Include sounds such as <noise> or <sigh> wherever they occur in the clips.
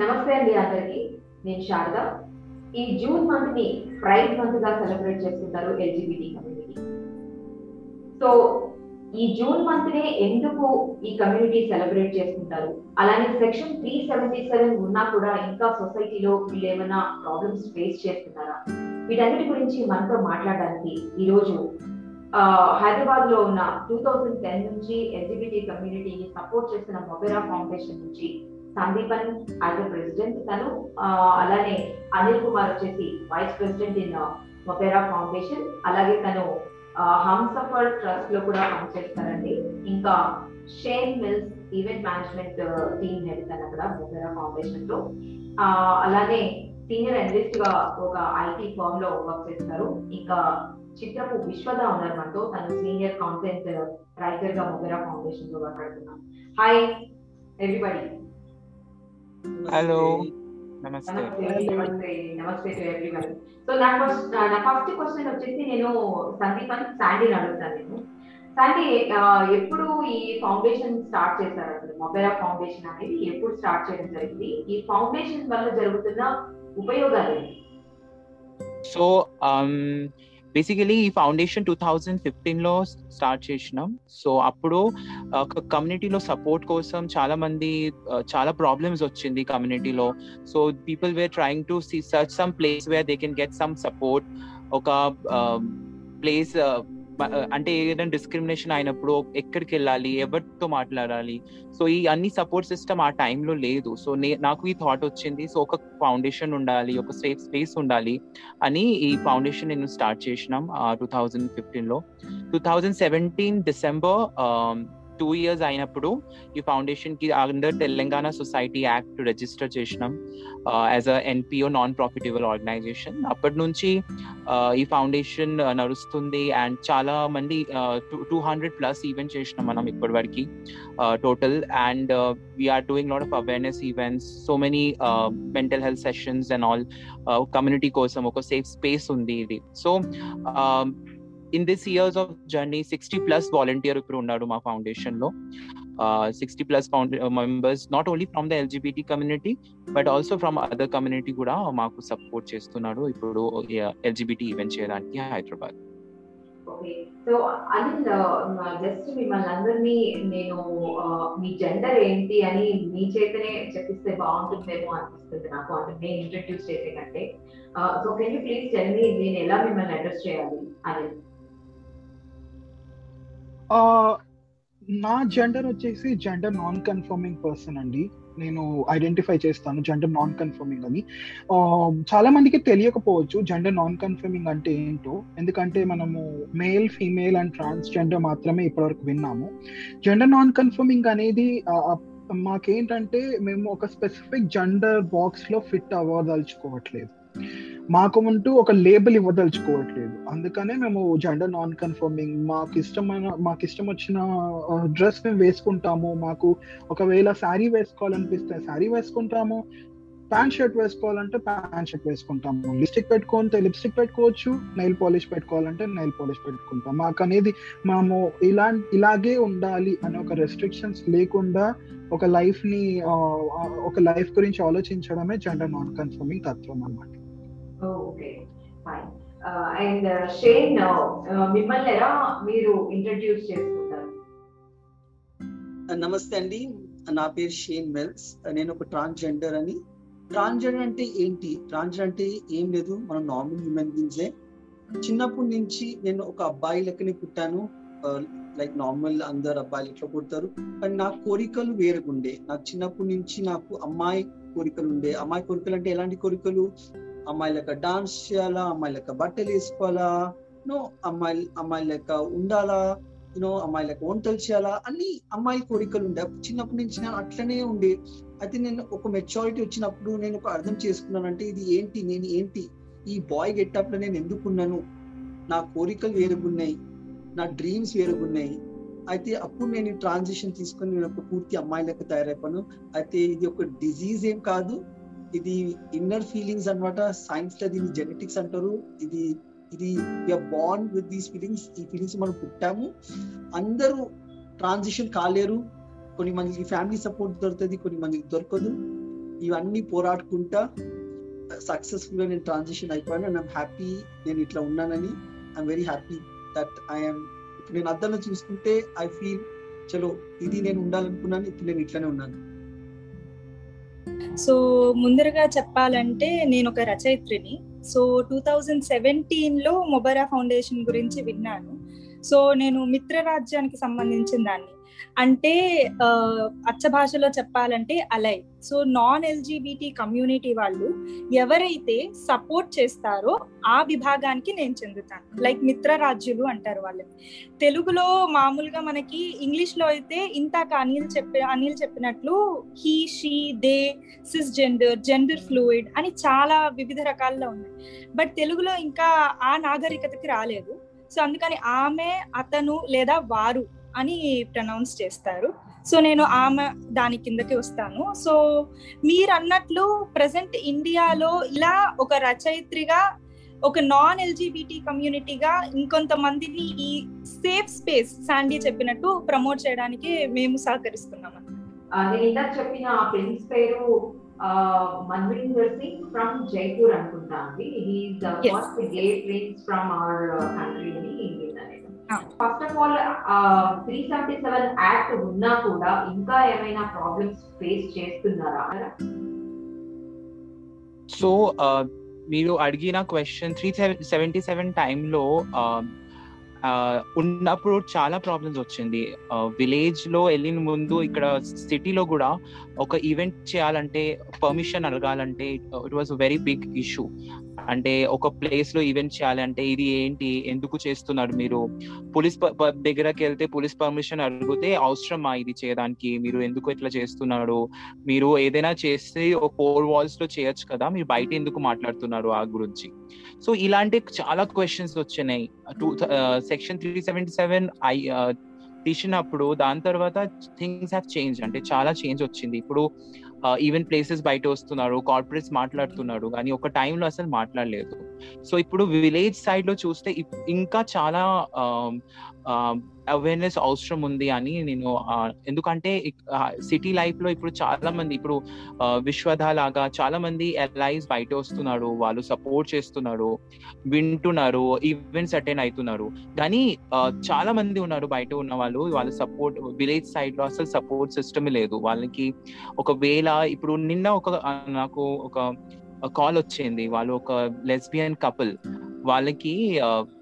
నమస్తే అండి అందరికి. నేను శారద. ఈ జూన్ మంత్ని ప్రైడ్ మంత్గా సెలబ్రేట్ చేస్తున్నారు ఎల్జిబిటి కమ్యూనిటీ. సో ఈ జూన్ మంత్ నే ఎందుకు ఈ కమ్యూనిటీ సెలబ్రేట్ చేసుకుంటారు అలానే సెక్షన్ త్రీ సెవెంటీ సెవెన్ ఉన్నా కూడా ఇంకా సొసైటీలో వీళ్ళు ఏమైనా ప్రాబ్లమ్స్ ఫేస్ చేస్తున్నారా? వీటన్నిటి గురించి మనతో మాట్లాడడానికి ఈరోజు హైదరాబాద్లో ఉన్న టూ థౌజండ్ టెన్ నుంచి ఎల్జిబిటీ కమ్యూనిటీని సపోర్ట్ చేస్తున్న మొబెరా ఫౌండేషన్ నుంచి సందీపన్ యాజ్ ప్రెసిడెంట్ తను అలానే అనిల్ కుమార్ వచ్చేసి vice president in Mopera foundation అలాగే తను హంసఫర్ ట్రస్ట్లో కూడా పనిచేస్తారండి ఇంకా Shane Mills event management team head తను అక్కడ మొపేరా ఫౌండేషన్లో. అలానే సీనియర్ అనలిస్ట్గా ఒక ఐటీ ఫర్మ్లో వర్క్ చేస్తారు. ఇంకా చిత్రపు విశ్వద ఉన్నారు మనతో తను సీనియర్ కాంటెంట్ రైటర్గా మొబైరా ఫౌండేషన్లో మాట్లాడుతున్నాం. Hi everybody hello. నమస్తే. నమస్తే. టు సో నా ఫస్ట్ నా ఫస్ట్ క్వశ్చన్ వచ్చేసి నేను సందీపన్ శాండీని అడుగుతాను నేను. శాండీ ఎప్పుడు ఈ ఫౌండేషన్ స్టార్ట్ చేశారు అసలు? మొబైల్ ఫౌండేషన్ అనేది ఎప్పుడు స్టార్ట్ చేయడం జరిగింది? ఈ ఫౌండేషన్ వల్ల జరుగుతున్న ఉపయోగాలు ఏంటి? సో బేసికలీ ఈ ఫౌండేషన్ టూ థౌజండ్ ఫిఫ్టీన్లో స్టార్ట్ చేసినాం. సో అప్పుడు ఒక కమ్యూనిటీలో సపోర్ట్ కోసం చాలా మంది చాలా ప్రాబ్లమ్స్ వచ్చింది కమ్యూనిటీలో so people were trying to see search some place where they can get some support ఒక ప్లేస్ అంటే ఏదైనా డిస్క్రిమినేషన్ అయినప్పుడు ఎక్కడికి వెళ్ళాలి ఎవరితో మాట్లాడాలి? సో ఈ అన్ని సపోర్ట్ సిస్టమ్ ఆ టైంలో లేదు. సో నాకు ఈ థాట్ వచ్చింది. సో ఒక ఫౌండేషన్ ఉండాలి ఒక సేఫ్ స్పేస్ ఉండాలి అని ఈ ఫౌండేషన్ నేను స్టార్ట్ చేసినాం టూ థౌజండ్ ఫిఫ్టీన్లో two thousand seventeen December two years అయినప్పుడు ఈ ఫౌండేషన్కి under Telangana society act register చేసినాం as a NPO non profitable organisation అప్పటి నుంచి ఈ ఫౌండేషన్ నడుస్తుంది అండ్ చాలా మంది టూ హండ్రెడ్ ప్లస్ ఈవెంట్ చేసినాం మనం ఇప్పటి వరకు total and we're doing lot of awareness events so many mental health sessions and all community కోసం ఒక సేఫ్ స్పేస్ ఉంది ఇది. So um, in this years of journey sixty plus volunteer ఇప్పుడు ఉన్నాడు మా ఫౌండేషన్లో. Sixty plus members not only from the LGBT community but also from other community కూడా మాకు support చేస్తున్నాడు ఇప్పుడు ఎల్జిబిటీ ఈవెంట్ చేయడానికి Hyderabad. So Anil uh, just మిమ్మల్ని అందరినీ నేను uh, మీ జెండర్ ఏంటి అని మీ చేతనే చెప్పిస్తే బాగుంటుందేమో అనిపిస్తుంది నాకు. అంటే నేను ఇంట్రడ్యూస్ చేసే కంటే so can you please tell me నేను ఎలా మిమ్మల్ని అడ్రస్ చేయాలి అనిల్? నా జెండర్ వచ్చేసి జెండర్ నాన్ కన్ఫర్మింగ్ పర్సన్ అండి. నేను ఐడెంటిఫై చేస్తాను జెండర్ నాన్ కన్ఫర్మింగ్ అని చాలా మందికి తెలియకపోవచ్చు జెండర్ నాన్ కన్ఫర్మింగ్ అంటే ఏంటో. ఎందుకంటే మనము మేల్ ఫీమేల్ అండ్ ట్రాన్స్జెండర్ మాత్రమే ఇప్పటివరకు విన్నాము. జెండర్ నాన్ కన్ఫర్మింగ్ అనేది మాకేంటంటే మేము ఒక స్పెసిఫిక్ జెండర్ బాక్స్లో ఫిట్ అవ్వదలుచుకోవట్లేదు. మాకు ఉంటూ ఒక లేబుల్ ఇవ్వదలుచుకోవట్లేదు. అందుకనే మేము జెండర్ నాన్ కన్ఫర్మింగ్ మాకు ఇష్టమైన మాకు ఇష్టం వచ్చిన డ్రెస్ మేము వేసుకుంటాము. మాకు ఒకవేళ శారీ వేసుకోవాలనిపిస్తే శారీ వేసుకుంటాము. ప్యాంట్ షర్ట్ వేసుకోవాలంటే ప్యాంట్ షర్ట్ వేసుకుంటాము. లిప్స్టిక్ పెట్టుకుంటే లిప్స్టిక్ పెట్టుకోవచ్చు. నెయిల్ పాలిష్ పెట్టుకోవాలంటే నెయిల్ పాలిష్ పెట్టుకుంటాం. మాకు అనేది మేము ఇలా ఇలాగే ఉండాలి అనే ఒక రెస్ట్రిక్షన్స్ లేకుండా ఒక లైఫ్ని ఒక లైఫ్ గురించి ఆలోచించడమే జెండర్ నాన్ కన్ఫర్మింగ్ తత్వం అన్నమాట. ఓకే ఫైన్ అండ్ షేన్ మిమ్మల్ని ఎలా మీరు ఇంట్రడ్యూస్ చేసుకుంటారు? Uh, నమస్తే అండి. Uh, నా పేరు షేన్ మెల్స్ uh, నేను ఒక ట్రాన్స్జెండర్ అని. ట్రాన్స్జెండర్ అంటే ఏంటి? ట్రాన్స్జెండర్ అంటే ఏం లేదు. మనం నార్మల్ హ్యూమన్ బీయింగ్సే చిన్నప్పటి నుంచి నేను ఒక అబ్బాయి లెక్కనే పుట్టాను. లైక్ నార్మల్ అందరు అబ్బాయిలు ఎట్లా పుడతారు. కానీ నా కోరికలు వేరుగుండే. నాకు చిన్నప్పటి నుంచి నాకు అమ్మాయి కోరికలు ఉండే. అమ్మాయి కోరికలు అంటే ఎలాంటి కోరికలు? అమ్మాయిల యొక్క డాన్స్ చేయాలా? అమ్మాయిల యొక్క బట్టలు వేసుకోవాలా? నో అమ్మాయి అమ్మాయిల యొక్క ఉండాలా? యూనో అమ్మాయిల యొక్క వంటలు చేయాలా? అన్ని అమ్మాయి కోరికలు ఉండే చిన్నప్పటి నుంచి నేను అట్లనే ఉండే. అయితే నేను ఒక మెచ్యూరిటీ వచ్చినప్పుడు నేను ఒక అర్థం చేసుకున్నానంటే ఇది ఏంటి? నేను ఏంటి? ఈ బాయ్ గెటప్లో నేను ఎందుకున్నాను నా కోరికలు వేరుగున్నాయి. నా డ్రీమ్స్ వేరుగున్నాయి. అయితే అప్పుడు నేను ట్రాన్సిషన్ తీసుకొని నేను ఒక పూర్తి అమ్మాయిలకు తయారైపోను అయితే ఇది ఒక డిజీజ్ ఏం కాదు. ఇది ఇన్నర్ ఫీలింగ్స్ అనమాట సైన్స్లో దీన్ని జెనెటిక్స్ అంటారు. ఇది ఇది బాండ్ విత్ దీస్ ఫీలింగ్స్ ఈ ఫీలింగ్స్ మనం పుట్టాము. అందరూ ట్రాన్సిషన్ కాలేరు. కొన్ని మందికి ఫ్యామిలీ సపోర్ట్ దొరుకుతుంది కొన్ని మందికి దొరకదు. ఇవన్నీ పోరాడుకుంటా సక్సెస్ఫుల్గా నేను ట్రాన్సిషన్ అయిపోయాను. అండ్ ఐమ్ హ్యాపీ నేను ఇట్లా ఉన్నానని. I'm very happy that I'm ఇప్పుడు నేను అద్దంలో చూసుకుంటే ఐ ఫీల్ చలో ఇది నేను ఉండాలనుకున్నాను ఇప్పుడు నేను ఇట్లానే ఉన్నాను. సో ముందరగా చెప్పాలంటే నేను ఒక రచయిత్రిని. సో టూ థౌజండ్ సెవెంటీన్లో మొబైరా ఫౌండేషన్ గురించి విన్నాను. సో నేను మిత్రరాజ్యానికి సంబంధించిన దాన్ని. అంటే ఆ, అచ్చ భాషలో చెప్పాలంటే ally. So non LGBT community వాళ్ళు ఎవరైతే సపోర్ట్ చేస్తారో ఆ విభాగానికి నేను చెందుతాను. లైక్ మిత్రరాజ్యులు అంటారు వాళ్ళని. తెలుగులో మామూలుగా మనకి ఇంగ్లీష్లో అయితే ఇంతాక అనిల్ చెప్పి అనిల్ చెప్పినట్లు he she they cis gender gender fluid అని చాలా వివిధ రకాల్లో ఉన్నాయి. బట్ తెలుగులో ఇంకా ఆ నాగరికతకి రాలేదు. సో అందుకని ఆమె అతను లేదా వారు అని ప్రనౌన్స్ చేస్తారు సో నేను ఆమె దాని కిందకి వస్తాను సో మీరు అన్నట్లు ప్రజెంట్ ఇండియాలో ఇలా ఒక రచయిత్రిగా ఒక నాన్ ఎల్జీబీటీ కమ్యూనిటీగా ఇంకొంతమందిని ఈ సేఫ్ స్పేస్ శాండీ చెప్పినట్టు ప్రమోట్ చేయడానికి మేము సహకరిస్తున్నాం నేను ఇందాక చెప్పిన ఆ ప్రిన్స్ పేరు మన్విందర్ సింగ్ ఫ్రమ్ జైపూర్ అనుకుంటా అండి Yes. First gay prince from our country. First of all three seventy seven act ఉన్నా కూడా ఇంకా ఏమైనా ప్రాబ్లమ్స్ ఫేస్ చేస్తున్నారా? సో మీరు అడిగిన క్వశ్చన్ త్రీ సెవెంటీ సెవెన్ టైంలో ఉన్నప్పుడు చాలా ప్రాబ్లమ్స్ వచ్చింది. విలేజ్లో వెళ్ళిన ముందు ఇక్కడ సిటీలో కూడా ఒక ఈవెంట్ చేయాలంటే పర్మిషన్ అడగాలంటే it was very big issue అంటే ఒక ప్లేస్లో ఈవెంట్ చేయాలంటే ఇది ఏంటి? ఎందుకు చేస్తున్నారు మీరు? పోలీస్ దగ్గరకి వెళ్తే పోలీస్ పర్మిషన్ అడిగితే అవసరమా ఇది చేయడానికి? మీరు ఎందుకు ఇట్లా చేస్తున్నారు? మీరు ఏదైనా చేస్తే ఒక ఫోర్ వాల్స్లో చేయొచ్చు కదా? మీరు బయట ఎందుకు మాట్లాడుతున్నారు ఆ గురించి? సో ఇలాంటి చాలా క్వశ్చన్స్ వచ్చినాయి to section three seventy seven I తీసినప్పుడు దాని తర్వాత థింగ్స్ హ్యావ్ చేంజ్ అంటే చాలా చేంజ్ వచ్చింది. ఇప్పుడు ఈవెన్ ప్లేసెస్ బయట వస్తున్నారు కార్పొరేట్స్ మాట్లాడుతున్నారు కానీ ఒక టైంలో అసలు మాట్లాడలేదు. సో ఇప్పుడు విలేజ్ సైడ్లో చూస్తే ఇంకా చాలా అవేర్నెస్ అవసరం ఉంది అని నేను ఎందుకంటే సిటీ లైఫ్లో ఇప్పుడు చాలా మంది ఇప్పుడు విశ్వధ లాగా చాలా మంది ఎలైస్ బయట వస్తున్నారు వాళ్ళు సపోర్ట్ చేస్తున్నారు వింటున్నారు ఈవెంట్స్ అటెండ్ అవుతున్నారు. కానీ చాలా మంది ఉన్నారు బయట ఉన్న వాళ్ళు వాళ్ళ సపోర్ట్ విలేజ్ సైడ్లో అసలు సపోర్ట్ సిస్టమ్ లేదు. వాళ్ళకి ఒకవేళ ఇప్పుడు నిన్న ఒక నాకు ఒక కాల్ వచ్చింది. వాళ్ళు ఒక లెస్బియన్ కపుల్ వాళ్ళకి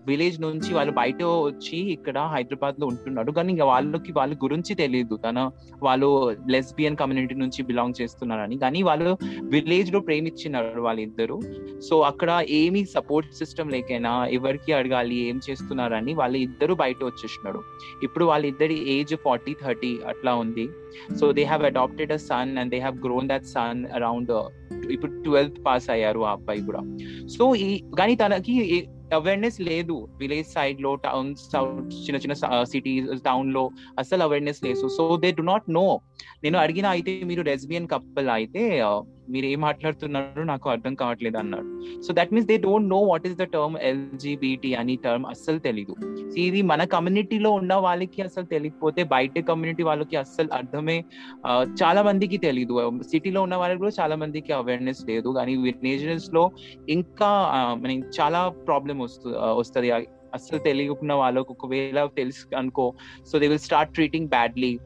విలేజ్ నుంచి వాళ్ళు బయట వచ్చి ఇక్కడ హైదరాబాద్లో ఉంటున్నారు. కానీ ఇంకా వాళ్ళకి వాళ్ళ గురించి తెలియదు తన వాళ్ళు లెస్బియన్ కమ్యూనిటీ నుంచి బిలాంగ్ చేస్తున్నారని. కానీ వాళ్ళు విలేజ్లో ప్రేమిచ్చినారు వాళ్ళిద్దరు. సో అక్కడ ఏమి సపోర్ట్ సిస్టమ్ లేకైనా ఎవరికి అడగాలి ఏం చేస్తున్నారని వాళ్ళు ఇద్దరు బయట వచ్చేసినారు. ఇప్పుడు వాళ్ళిద్దరి ఏజ్ ఫార్టీ థర్టీ అట్లా ఉంది. So they have adapted a son and they have grown that son around ఇప్పుడు ట్వెల్త్ పాస్ అయ్యారు ఆ అబ్బాయి కూడా. సో ఈ కానీ తనకి అవేర్నెస్ లేదు. విలేజ్ సైడ్లో టౌన్స్ చిన్న చిన్న సిటీస్ టౌన్లో అసలు అవేర్నెస్ లేదు. So they do not know నేను అడిగిన అయితే మీరు రెస్బియన్ కపుల్ అయితే మీరు ఏం మాట్లాడుతున్నారు నాకు అర్థం కావట్లేదు అన్నాడు. So that means they don't know what is the term LGBT అని టర్మ్ అస్సలు తెలీదు. ఇది మన కమ్యూనిటీలో ఉన్న వాళ్ళకి అసలు తెలియకపోతే బయట కమ్యూనిటీ వాళ్ళకి అస్సలు అర్థమే చాలా మందికి తెలీదు. సిటీలో ఉన్న వాళ్ళకి కూడా చాలా మందికి అవేర్నెస్ లేదు. కానీ విలేజెస్లో ఇంకా ఆ, చాలా ప్రాబ్లం వస్తు వస్తుంది. అస్సలు తెలియకున్న వాళ్ళకు ఒకవేళ తెలుసు అనుకో so they will start treating badly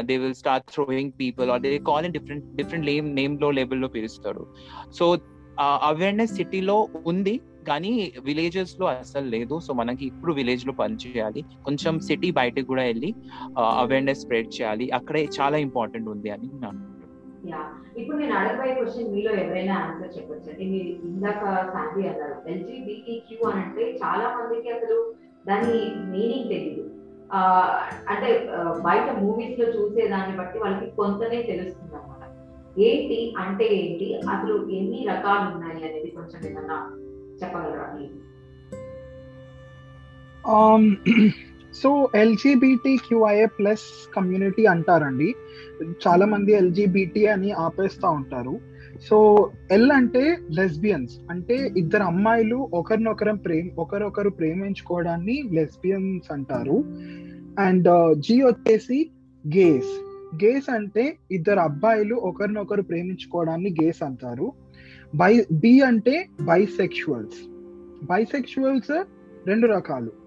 they will start throwing people or they call in different different name నేమ్లో లెవెల్లో పిలుస్తాడు సో అవేర్నెస్ సిటీలో ఉంది కానీ విలేజెస్లో అసలు లేదు. సో మనకి ఇప్పుడు విలేజ్లో పని చేయాలి. కొంచెం సిటీ బయటకు కూడా వెళ్ళి అవేర్నెస్ స్ప్రెడ్ చేయాలి. అక్కడే చాలా ఇంపార్టెంట్ ఉంది అని నేను యా. ఇప్పుడు నేను అడగబోయే క్వశ్చన్ మీలో ఎవరైనా ఆన్సర్ చెప్పొచ్చు? అంటే మీరు ఇందాక శాంతి అన్నారు ఎల్జీబీటీక్యూ అని అంటే చాలా మందికి అసలు దాని మీనింగ్ తెలియదు అంటే బయట మూవీస్లో చూసే దాన్ని బట్టి వాళ్ళకి కొంతనే తెలుస్తుంది అనమాట ఏంటి అంటే ఏంటి? అసలు ఎన్ని రకాలు ఉన్నాయి అనేది కొంచెం ఏమన్నా చెప్పగలరా మీరు <clears throat> so LGBT QIA plus community అంటారండి. చాలా మంది ఎల్జీబీటీ అని ఆపేస్తూ ఉంటారు. సో ఎల్ అంటే లెస్బియన్స్ అంటే ఇద్దరు అమ్మాయిలు ఒకరినొకరం ప్రేమ ఒకరొకరు ప్రేమించుకోవడాన్ని లెస్బియన్స్ అంటారు. అండ్ uh, జీ వచ్చేసి గేస్. గేస్ అంటే ఇద్దరు అబ్బాయిలు ఒకరినొకరు ప్రేమించుకోవడాన్ని గేస్ అంటారు. బై బి అంటే బైసెక్షువల్స్. బైసెక్షువల్స్ రెండు రకాలు.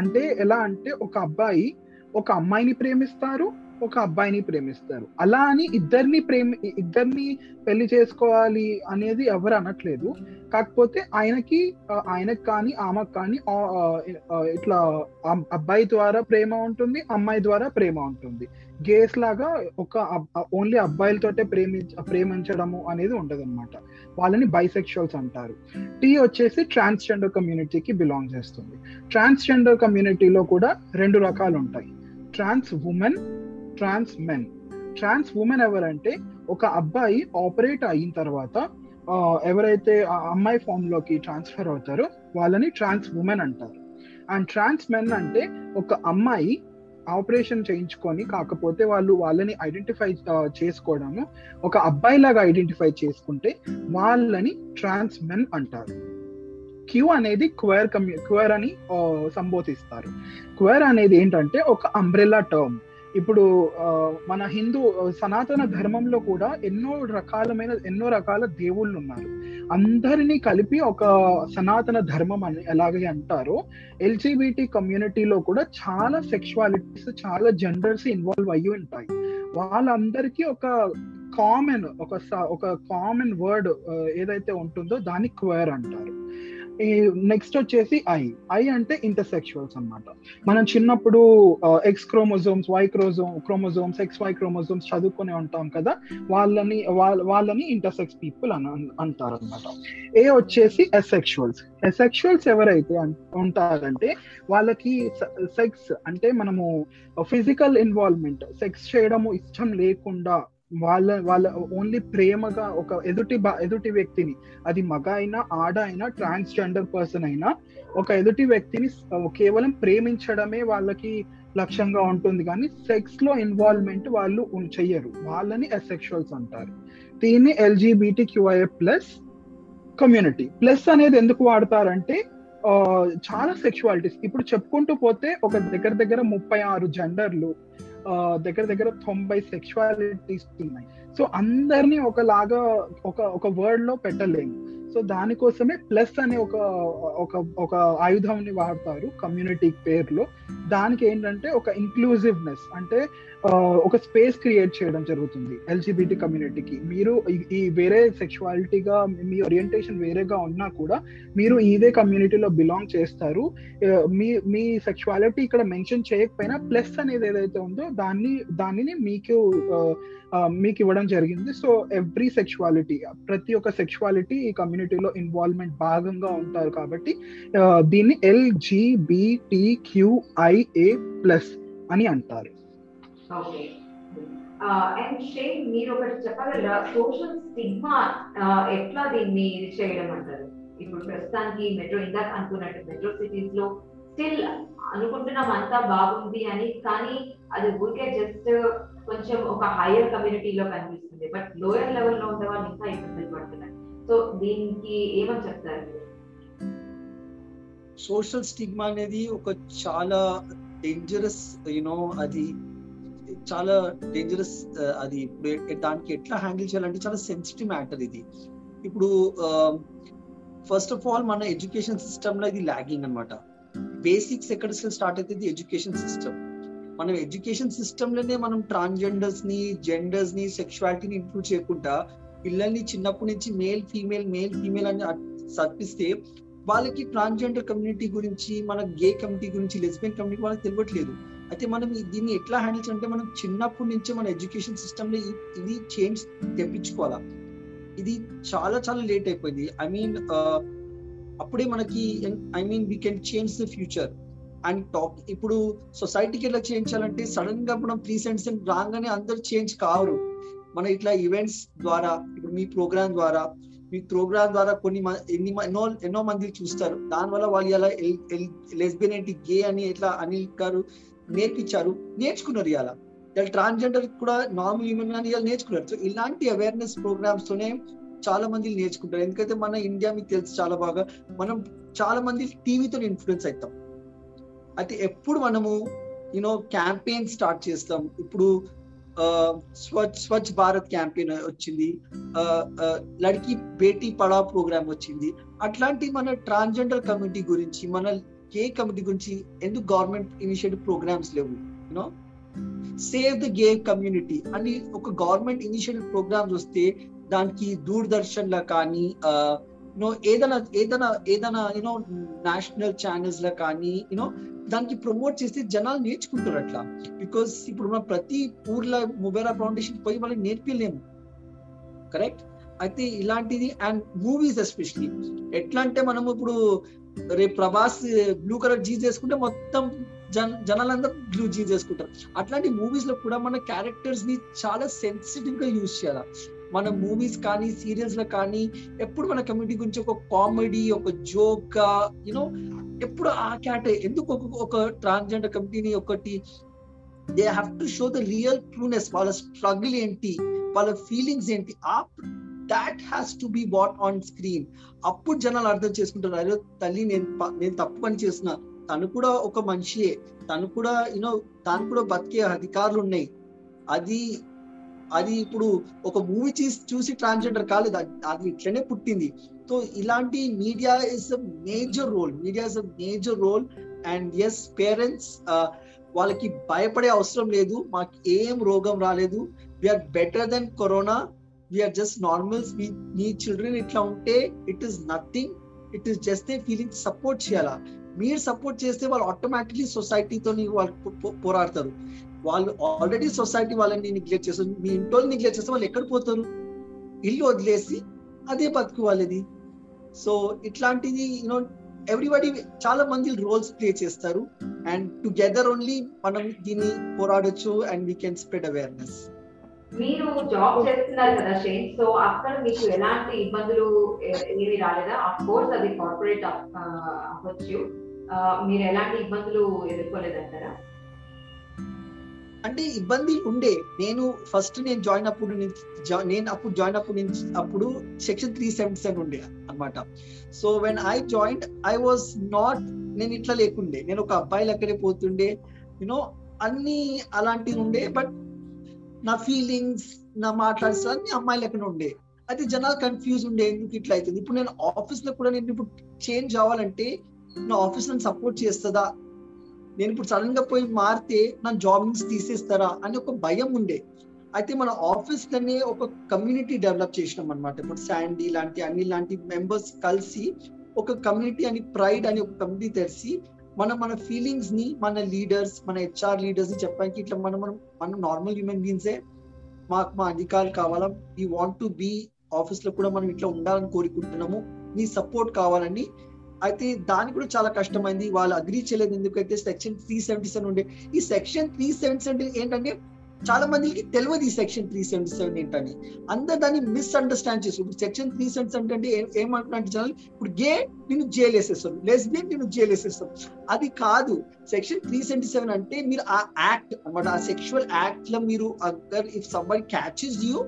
అంటే ఎలా అంటే ఒక అబ్బాయి ఒక అమ్మాయిని ప్రేమిస్తారు ఒక అబ్బాయిని ప్రేమిస్తారు. అలా అని ఇద్దరిని ప్రేమి ఇద్దరిని పెళ్ళి చేసుకోవాలి అనేది ఎవరు అనట్లేదు. కాకపోతే ఆయనకి ఆయనకు ఆయనకి కానీ ఆమెకు కానీ ఇట్లా అబ్బాయి ద్వారా ప్రేమ ఉంటుంది అమ్మాయి ద్వారా ప్రేమ ఉంటుంది. గేస్ లాగా ఒక ఓన్లీ అబ్బాయిలతోటే ప్రేమించ ప్రేమించడము అనేది ఉండదు అనమాట వాళ్ళని బైసెక్షువల్స్ అంటారు. టీ వచ్చేసి ట్రాన్స్జెండర్ కమ్యూనిటీకి బిలాంగ్ చేస్తుంది. ట్రాన్స్జెండర్ కమ్యూనిటీలో కూడా రెండు రకాలు ఉంటాయి trans women trans men trans women ఎవరంటే ఒక అబ్బాయి ఆపరేట్ అయిన తర్వాత ఎవరైతే ఆ అమ్మాయి ఫామ్లోకి ట్రాన్స్ఫర్ అవుతారో వాళ్ళని ట్రాన్స్ ఉమెన్ అంటారు. అండ్ ట్రాన్స్ మెన్ అంటే ఒక అమ్మాయి ఆపరేషన్ చేయించుకొని కాకపోతే వాళ్ళు వాళ్ళని ఐడెంటిఫై చేసుకోవడము. ఒక అబ్బాయి లాగా ఐడెంటిఫై చేసుకుంటే వాళ్ళని ట్రాన్స్ మెన్ అంటారు. క్యూ అనేది క్వేర్ కమ్యూ క్వేర్ అని సంబోధిస్తారు. క్వేర్ అనేది ఏంటంటే ఒక అంబ్రెల్లా టర్మ్. ఇప్పుడు మన హిందూ సనాతన ధర్మంలో కూడా ఎన్నో రకాలమైన ఎన్నో రకాల దేవుళ్ళు ఉన్నారు. అందరినీ కలిపి ఒక సనాతన ధర్మం అని ఎలాగే అంటారో ఎల్జీబీటీ కమ్యూనిటీలో కూడా చాలా సెక్షువాలిటీస్ చాలా జెండర్స్ ఇన్వాల్వ్ అయ్యి ఉంటాయి. వాళ్ళందరికీ ఒక కామన్ ఒక ఒక కామన్ వర్డ్ ఏదైతే ఉంటుందో దాన్ని క్వేర్ అంటారు. నెక్స్ట్ వచ్చేసి ఐ ఐ అంటే ఇంటర్సెక్షువల్స్ అన్నమాట. మనం చిన్నప్పుడు X chromosomes Y chromosome chromosomes X Y chromosomes చదువుకునే ఉంటాం కదా వాళ్ళని వాళ్ళ- వాళ్ళని ఇంటర్సెక్స్ పీపుల్ అని అంటారు అనమాట ఏ వచ్చేసి ఎసెక్షువల్స్ ఎసెక్షువల్స్ ఎవరైతే ఉంటారంటే వాళ్ళకి సెక్స్ అంటే మనము ఫిజికల్ ఇన్వాల్వ్మెంట్ సెక్స్ చేయడము ఇష్టం లేకుండా వాళ్ళ వాళ్ళ ఓన్లీ ప్రేమగా ఒక ఎదుటి ఎదుటి వ్యక్తిని అది మగ అయినా ఆడ అయినా ట్రాన్స్జెండర్ పర్సన్ అయినా ఒక ఎదుటి వ్యక్తిని కేవలం ప్రేమించడమే వాళ్ళకి లక్ష్యంగా ఉంటుంది. కానీ సెక్స్లో ఇన్వాల్వ్మెంట్ వాళ్ళు చెయ్యరు. వాళ్ళని అసెక్షువల్స్ అంటారు. దీన్ని LGBT QIA plus community plus అనేది ఎందుకు వాడతారంటే చాలా సెక్షువాలిటీస్ ఇప్పుడు చెప్పుకుంటూ పోతే ఒక దగ్గర దగ్గర ముప్పై ఆరు జెండర్లు దగ్గర దగ్గర తొంభై సెక్షువాలిటీస్ ఉన్నాయి. సో అందరినీ ఒకలాగా ఒక ఒక వర్డ్లో పెట్టలేము. సో దానికోసమే ప్లస్ అనే ఒక ఒక ఒక ఆయుధంని వాడతారు కమ్యూనిటీ పేరులో. దానికి ఏంటంటే ఒక ఇంక్లూజివ్నెస్ అంటే ఒక స్పేస్ క్రియేట్ చేయడం జరుగుతుంది ఎల్జీబీటీ కమ్యూనిటీకి మీరు ఈ- వేరే సెక్షువాలిటీగా మీ ఓరియంటేషన్ వేరేగా ఉన్నా కూడా మీరు ఇదే కమ్యూనిటీలో బిలాంగ్ చేస్తారు. మీ మీ సెక్షువాలిటీ ఇక్కడ మెన్షన్ చేయకపోయినా ప్లస్ అనేది ఏదైతే ఉందో దాన్ని దానిని మీకు మీకు ఇవ్వడం జరిగింది. సో ఎవ్రీ సెక్షువాలిటీ ప్రతి ఒక్క సెక్షువాలిటీ ఈ కమ్యూనిటీ కమ్యూనిటీలో ఇన్వాల్వ్మెంట్ భాగంగా ఉంటారు కాబట్టి దీన్ని ఎల్జిబిటిక్యూఐఏ ప్లస్ అని అంటారు. ఓకే అండ్ షేక్ మీరు ఒకటి చెప్పగలరా? సోషల్ స్టిగ్మా ఎట్లా దీన్ని చేయడం అంటారు? ఇప్పుడు ప్రస్తుతానికి మెట్రో ఇందాక అనుకున్నట్టు మెట్రో సిటీస్లో స్టిల్ అనుకుంటున్నాం అంతా బాగుంది అని కానీ అది ఊరికే జస్ట్ కొంచెం ఒక హైయర్ కమ్యూనిటీలో కనిపిస్తుంది. బట్ లోయర్ లెవెల్లో ఉన్న ఉండే వాళ్ళు ఇంకా ఇబ్బందులు పడుతున్నారు. సో దీనికి ఏమని చెప్తారు? సోషల్ స్టిగ్మా అనేది ఒక చాలా డేంజరస్ యూనో అది చాలా డేంజరస్ uh, అది ఇప్పుడు దానికి ఎట్లా హ్యాండిల్ చేయాలంటే చాలా సెన్సిటివ్ మ్యాటర్ ఇది. ఇప్పుడు ఫస్ట్ ఆఫ్ ఆల్ మన ఎడ్యుకేషన్ సిస్టమ్లో ఇది లాగింగ్ అన్నమాట. బేసిక్స్ ఎక్కడ స్టార్ట్ అవుతుంది ఎడ్యుకేషన్ సిస్టమ్ మనం ఎడ్యుకేషన్ సిస్టమ్లోనే మనం ట్రాన్స్జెండర్స్ని జెండర్స్ని సెక్షువాలిటీని ఇంక్లూడ్ చేయకుండా పిల్లల్ని చిన్నప్పటి నుంచి మేల్ ఫీమేల్ మేల్ ఫీమేల్ అని చదివిస్తే వాళ్ళకి ట్రాన్స్జెండర్ కమ్యూనిటీ గురించి మన గే కమ్యూనిటీ గురించి లెస్బియన్ కమ్యూనిటీ వాళ్ళకి తెలియట్లేదు. అయితే మనం దీన్ని ఎట్లా హ్యాండిల్ చేయాలంటే మనం చిన్నప్పటి నుంచే మన ఎడ్యుకేషన్ సిస్టమ్లో ఇది చేంజ్ తెప్పించుకోవాలా. ఇది చాలా చాలా లేట్ అయిపోయింది. ఐ మీన్ అప్పుడే మనకి I mean we can change the future and talk ఇప్పుడు సొసైటీకి ఎలా చేయించాలంటే సడన్గా మనం త్రీ సెంట్స్ రాగానే అందరు చేంజ్ కావరు మన ఇట్లా ఈవెంట్స్ ద్వారా ఇప్పుడు మీ ప్రోగ్రామ్ ద్వారా మీ ప్రోగ్రామ్ ద్వారా కొన్ని ఎన్ని మ- ఎన్నో ఎన్నో మంది చూస్తారు. దానివల్ల వాళ్ళు ఎలా లెస్బియన్ ఏంటి గే అని ఎట్లా అనిల్ గారు నేర్పించారు నేర్చుకున్నారు ఇలా ఇలా ట్రాన్స్జెండర్ కూడా నార్మల్ హ్యూమన్ అని ఇలా నేర్చుకున్నారు. సో ఇలాంటి అవేర్నెస్ ప్రోగ్రామ్స్ తోనే చాలా మంది నేర్చుకుంటారు. ఎందుకంటే మన ఇండియా మీకు తెలుసు చాలా బాగా మనం చాలా మంది టీవీతో ఇన్ఫ్లుయెన్స్ అవుతాం అయితే. ఎప్పుడు మనము యూనో క్యాంపెయిన్ స్టార్ట్ చేస్తాం. ఇప్పుడు స్వచ్ఛ స్వచ్ఛ భారత్ క్యాంపెయిన్ వచ్చింది. లడికి బేటీ పడావ్ ప్రోగ్రామ్ వచ్చింది. అట్లాంటి మన ట్రాన్స్జెండర్ కమిటీ గురించి మన కే కమిటీ గురించి ఎందుకు గవర్నమెంట్ ఇనిషియేటివ్ ప్రోగ్రామ్స్ లేవు? You know save the gay community అని ఒక గవర్నమెంట్ ఇనిషియేటివ్ ప్రోగ్రామ్స్ వస్తే దానికి దూరదర్శన్ లా కానీ నో ఏదైనా ఏదైనా ఏదైనా యూనో నేషనల్ ఛానల్స్లో కానీ యూనో దానికి ప్రమోట్ చేస్తే జనాలు నేర్చుకుంటారు అట్లా. బికాస్ ఇప్పుడు మన ప్రతి ఊర్లో మొబైల్ ఫౌండేషన్ పోయి వాళ్ళకి నేర్పించలేము కరెక్ట్ అయితే ఇలాంటిది అండ్ మూవీస్ ఎస్పెషలీ ఎట్లా అంటే మనం ఇప్పుడు రేపు ప్రభాస్ బ్లూ కలర్ జీన్స్ వేసుకుంటే మొత్తం జన జనాలందరూ బ్లూ జీన్స్ వేసుకుంటారు. అట్లాంటి మూవీస్లో కూడా మన క్యారెక్టర్స్ని చాలా సెన్సిటివ్గా యూజ్ చేయాలి? మన మూవీస్ కానీ సీరియల్స్లో కానీ ఎప్పుడు మన కమ్యూనిటీ గురించి ఒక కామెడీ ఒక జోక్గా యూనో ఎప్పుడు ఆ క్యాటే ఎందుకు ఒక ఒక ట్రాన్స్జెండర్ కమిటీని ఒకటి they have to show the real trueness వాళ్ళ స్ట్రగుల్ ఏంటి వాళ్ళ ఫీలింగ్స్ ఏంటి ఆ that has to be what on screen అప్పుడు జనాలు అర్థం చేసుకుంటారు అరే తల్లి నేను నేను తప్పు పని చేసిన తను కూడా ఒక మనిషియే. తను కూడా యూనో తను కూడా బతికే అధికారులు ఉన్నాయి అది అది ఇప్పుడు ఒక మూవీ చూసి చూసి ట్రాన్స్జెండర్ కాలేదు. అది ఇట్లనే పుట్టింది. సో ఇలాంటి media is a major role media is a major role and yes parents వాళ్ళకి భయపడే అవసరం లేదు. మాకు ఏం రోగం రాలేదు. We're better than corona we're just normals మీ మీ చిల్డ్రన్ ఇట్లా ఉంటే it is nothing it is just a feeling support చేయాలా. మీరు సపోర్ట్ చేస్తే వాళ్ళు ఆటోమేటిక్లీ సొసైటీతో వాళ్ళు పోరాడతారు. వాళ్ళు ఆల్రెడీ సొసైటీ వాళ్ళని నెగ్లెక్ట్ చేస్తారు. మీ ఇంట్లో నెగ్లెక్ట్ చేస్తే వాళ్ళు ఎక్కడ పోతారు? ఇల్లు వదిలేసి అదే బతుకు వాళ్ళది. సో ఇట్లాంటిది యూనో ఎవ్రీబడి చాలా మంది రోల్స్ ప్లే చేస్తారు. అండ్ టుగెదర్ ఓన్లీ మనం దీన్ని పోరాడొచ్చు and we can spread awareness మీరు జాబ్ చేస్తున్నారు కదా షేన్ సో అక్కడ మీకు ఎలాంటి ఇబ్బందులు ఏమి రాలేదా? అఫ్ కోర్స్ అది కార్పొరేట్ అవ్వచ్చు. మీరు ఎలాంటి ఇబ్బందులు ఎదుర్కోలేదంటారా? అంటే ఇబ్బంది ఉండే. నేను ఫస్ట్ నేను జాయిన్ అప్పుడు నేను అప్పుడు జాయిన్ అప్పుడు నుంచి అప్పుడు సెక్షన్ త్రీ సెవెంటీ సెవెన్ ఉండే అనమాట so when I join I was not నేను ఇట్లా లేకుండే. నేను ఒక అబ్బాయి లెక్కనే పోతుండే. యూనో అన్ని అలాంటివి ఉండే బట్ నా ఫీలింగ్స్ నా మాట్లాడే అన్ని అమ్మాయి అక్కడ ఉండే. అయితే జనాలు కన్ఫ్యూజ్ ఉండే ఎందుకు ఇట్లా అవుతుంది? ఇప్పుడు నేను ఆఫీస్లో కూడా నేను ఇప్పుడు చేంజ్ అవ్వాలంటే నా ఆఫీస్ నన్ను సపోర్ట్ చేస్తుందా? నేను ఇప్పుడు సడన్గా పోయి మారితే నా జాబ్ నుంచి తీసేస్తారా? అని ఒక భయం ఉండే. అయితే మన ఆఫీస్లోనే ఒక కమ్యూనిటీ డెవలప్ చేసినాం అనమాట ఇప్పుడు శాండీ లాంటి అన్ని లాంటి మెంబర్స్ కలిసి ఒక కమ్యూనిటీ అని ప్రైడ్ అని ఒక కమ్యూనిటీ తెలిసి మనం మన ఫీలింగ్స్ని మన లీడర్స్ మన హెచ్ఆర్ లీడర్స్ని చెప్పడానికి ఇట్లా మనం మనం మనం నార్మల్ హ్యూమన్ బీయింగ్సే మాకు మా అధికారులు కావాలా? ఈ వాంట్ టు బీ ఆఫీస్లో కూడా మనం ఇట్లా ఉండాలని కోరుకుంటున్నాము. మీ సపోర్ట్ కావాలని అయితే దానికి కూడా చాలా కష్టమైంది. వాళ్ళు అగ్రీ చేయలేదు ఎందుకైతే సెక్షన్ త్రీ సెవెంటీ సెవెన్ ఉండే. ఈ సెక్షన్ త్రీ సెవెంటీ సెవెన్ ఏంటంటే చాలా మందికి తెలియదు ఈ సెక్షన్ త్రీ సెవెంటీ సెవెన్ ఏంటని. అందరు దాన్ని మిస్అండర్స్టాండ్ చేస్తారు ఇప్పుడు సెక్షన్ త్రీ సెవెంటీ సెవెన్ అంటే ఏమంటున్నట్టు జనాలు ఇప్పుడు గే నేను జైలు వేసేస్తారు. లెస్బియన్ నేను జైలు వేసేస్తాం అది కాదు. సెక్షన్ త్రీ సెవెంటీ సెవెన్ అంటే మీరు ఆ యాక్ట్ అనమాట ఆ సెక్షువల్ యాక్ట్లో మీరు agar if somebody catches you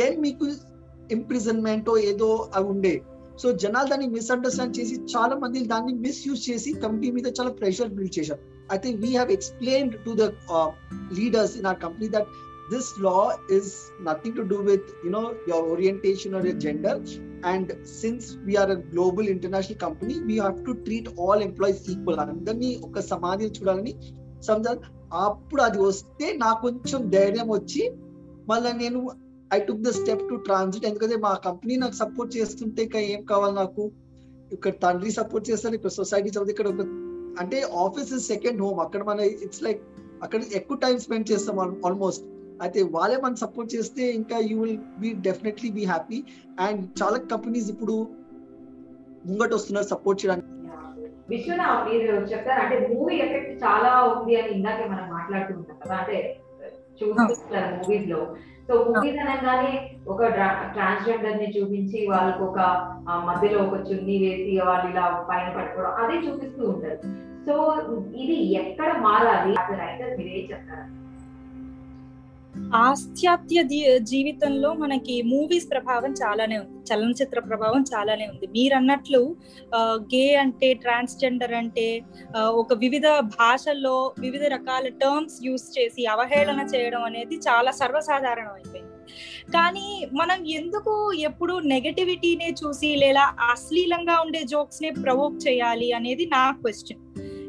then మీకు ఇంప్రిజన్మెంట్ ఏదో అవి ఉండే. సో జనాలు దాన్ని మిస్అండర్స్టాండ్ చేసి చాలా మంది దాన్ని మిస్యూజ్ చేసి కంపెనీ మీద చాలా ప్రెషర్ బిల్డ్ చేశారు. అయితే we have explain to the leaders in our company that this law is nothing to do with you know your orientation or your gender and since we're global international company we have to treat all employees equal అందరినీ ఒక సమాధి చూడాలని some అప్పుడు అది వస్తే నాకు కొంచెం ధైర్యం వచ్చి మళ్ళీ నేను I took the step to transit ఎందుకంటే మా కంపెనీ నాకు సపోర్ట్ చేస్తుంటే ఇంకా ఏం కావాలి నాకు? ఇక్కడ తండ్రి సపోర్ట్ చేస్తారు ఇక్కడ సొసైటీ చదివి ఇక్కడ ఒక అంటే ఆఫీస్ ఇస్ సెకండ్ హోమ్ అక్కడ మన ఇట్స్ లైక్ అక్కడ ఎక్కువ టైం స్పెండ్ చేస్తాం ఆల్మోస్ట్ అయితే వాళ్ళే మనం సపోర్ట్ చేస్తే ఇంకా you will be definitely be happy and చాలా కంపెనీస్ ఇప్పుడు ముంగట వస్తున్నారు సపోర్ట్ చేయడానికి. విశ్వనా మీరు చెప్తారు అంటే మూవీ ఎఫెక్ట్ చాలా ఉంది అని ఇందాకే మనం మాట్లాడుతుంటాం కదా అంటే చూస్తుంటారు మూవీస్లో. సో మూవీస్ అనగానే ఒక ట్రాన్స్జెండర్ని చూపించి వాళ్ళకి ఒక మధ్యలో ఒక చున్నీ వేసి వాళ్ళు ఇలా పైన పట్టుకోవడం అదే చూపిస్తూ ఉంటారు. సో ఇది ఎక్కడ మారాలి? రైటర్ మీరు ఏం చెప్తారు? పాశ్చాత్య జీ- జీవితంలో మనకి మూవీస్ ప్రభావం చాలానే ఉంది. చలనచిత్ర ప్రభావం చాలానే ఉంది. మీరన్నట్లు గే అంటే ట్రాన్స్జెండర్ అంటే ఒక వివిధ భాషల్లో వివిధ రకాల టర్మ్స్ యూస్ చేసి అవహేళన చేయడం అనేది చాలా సర్వసాధారణం అయిపోయింది కానీ మనం ఎందుకు ఎప్పుడు నెగటివిటీనే చూసి లేదా అశ్లీలంగా ఉండే జోక్స్ నే ప్రవోక్ చేయాలి అనేది నా క్వశ్చన్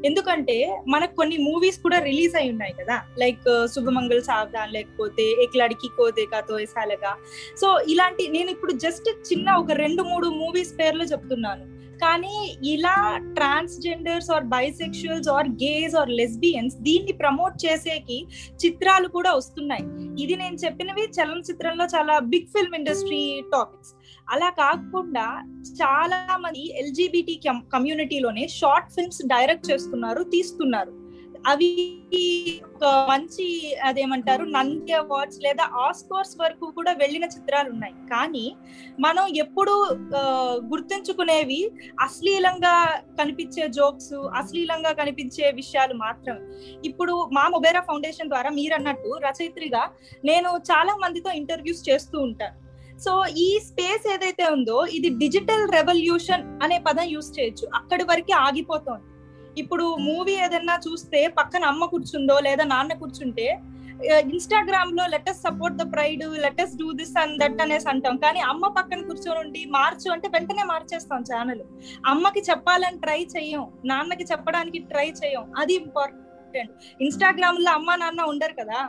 ఎందుకంటే మనకు కొన్ని మూవీస్ కూడా రిలీజ్ అయి ఉన్నాయి కదా. లైక్ శుభమంగళ సావధాన్ లేకపోతే ఎక్ లడికి కో దేకా ఎసాలగా సో ఇలాంటి నేను ఇప్పుడు జస్ట్ చిన్న ఒక రెండు మూడు మూవీస్ పేర్లు చెప్తున్నాను. కానీ ఇలా transgenders or bisexuals or gays or lesbians దీన్ని ప్రమోట్ చేసేకి చిత్రాలు కూడా వస్తున్నాయి. ఇది నేను చెప్పినవి చలనచిత్రంలో చాలా బిగ్ ఫిల్మ్ ఇండస్ట్రీ టాపిక్స్ అలా కాకుండా చాలా మంది ఎల్జిబిటి కమ్యూనిటీలోనే షార్ట్ ఫిల్మ్స్ డైరెక్ట్ చేస్తున్నారు తీస్తున్నారు. అవి ఒక మంచి అదేమంటారు నంది అవార్డ్స్ లేదా ఆస్కార్స్ వరకు కూడా వెళ్ళిన చిత్రాలు ఉన్నాయి. కానీ మనం ఎప్పుడు గుర్తుంచుకునేవి అశ్లీలంగా కనిపించే జోక్స్ అశ్లీలంగా కనిపించే విషయాలు మాత్రం ఇప్పుడు మా మొబేరా ఫౌండేషన్ ద్వారా మీరన్నట్టు రచయిత్రిగా నేను చాలా మందితో ఇంటర్వ్యూస్ చేస్తూ ఉంటాను. సో ఈ స్పేస్ ఏదైతే ఉందో ఇది డిజిటల్ రెవల్యూషన్ అనే పదం యూస్ చేయొచ్చు. అక్కడి వరకే ఆగిపోతోంది. ఇప్పుడు మూవీ ఏదైనా చూస్తే పక్కన అమ్మ కూర్చుందో లేదా నాన్న కూర్చుంటే ఇన్స్టాగ్రామ్లో latest support the pride latest do this and that అనేసి అంటాం. కానీ అమ్మ పక్కన కూర్చొని ఉండి మార్చు అంటే వెంటనే మార్చేస్తాం ఛానల్. అమ్మకి చెప్పాలని ట్రై చెయ్యం నాన్నకి చెప్పడానికి ట్రై చెయ్యం అది ఇంపార్టెంట్. ఇన్స్టాగ్రామ్లో అమ్మ నాన్న ఉండరు కదా.